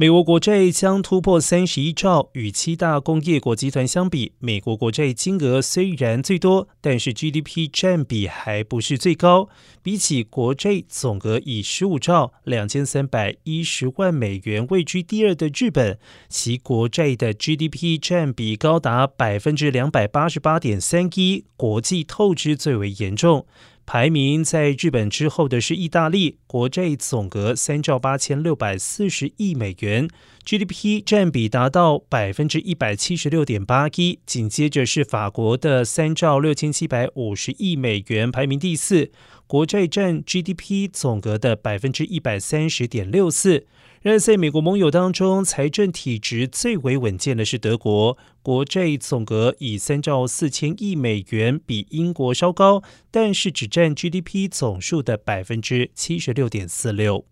美国国债将突破三十一兆，与七大工业国集团相比，美国国债金额虽然最多，但是 GDP 占比还不是最高。比起国债总额以十五兆两千三百一十万美元位居第二的日本，其国债的 GDP 占比高达百分之两百八十八点三一，国际透支最为严重。排名在日本之后的是意大利，国债总额三兆八千六百四十亿美元，GDP 占比达到百分之一百七十六点八一。紧接着是法国的三兆六千七百五十亿美元，排名第四，国债占 GDP 总额的百分之一百三十点六四。然而，在美国盟友当中，财政体制最为稳健的是德国，国债总额以三兆四千亿美元，比英国稍高，但是只占 GDP 总数的百分之七十六点四六。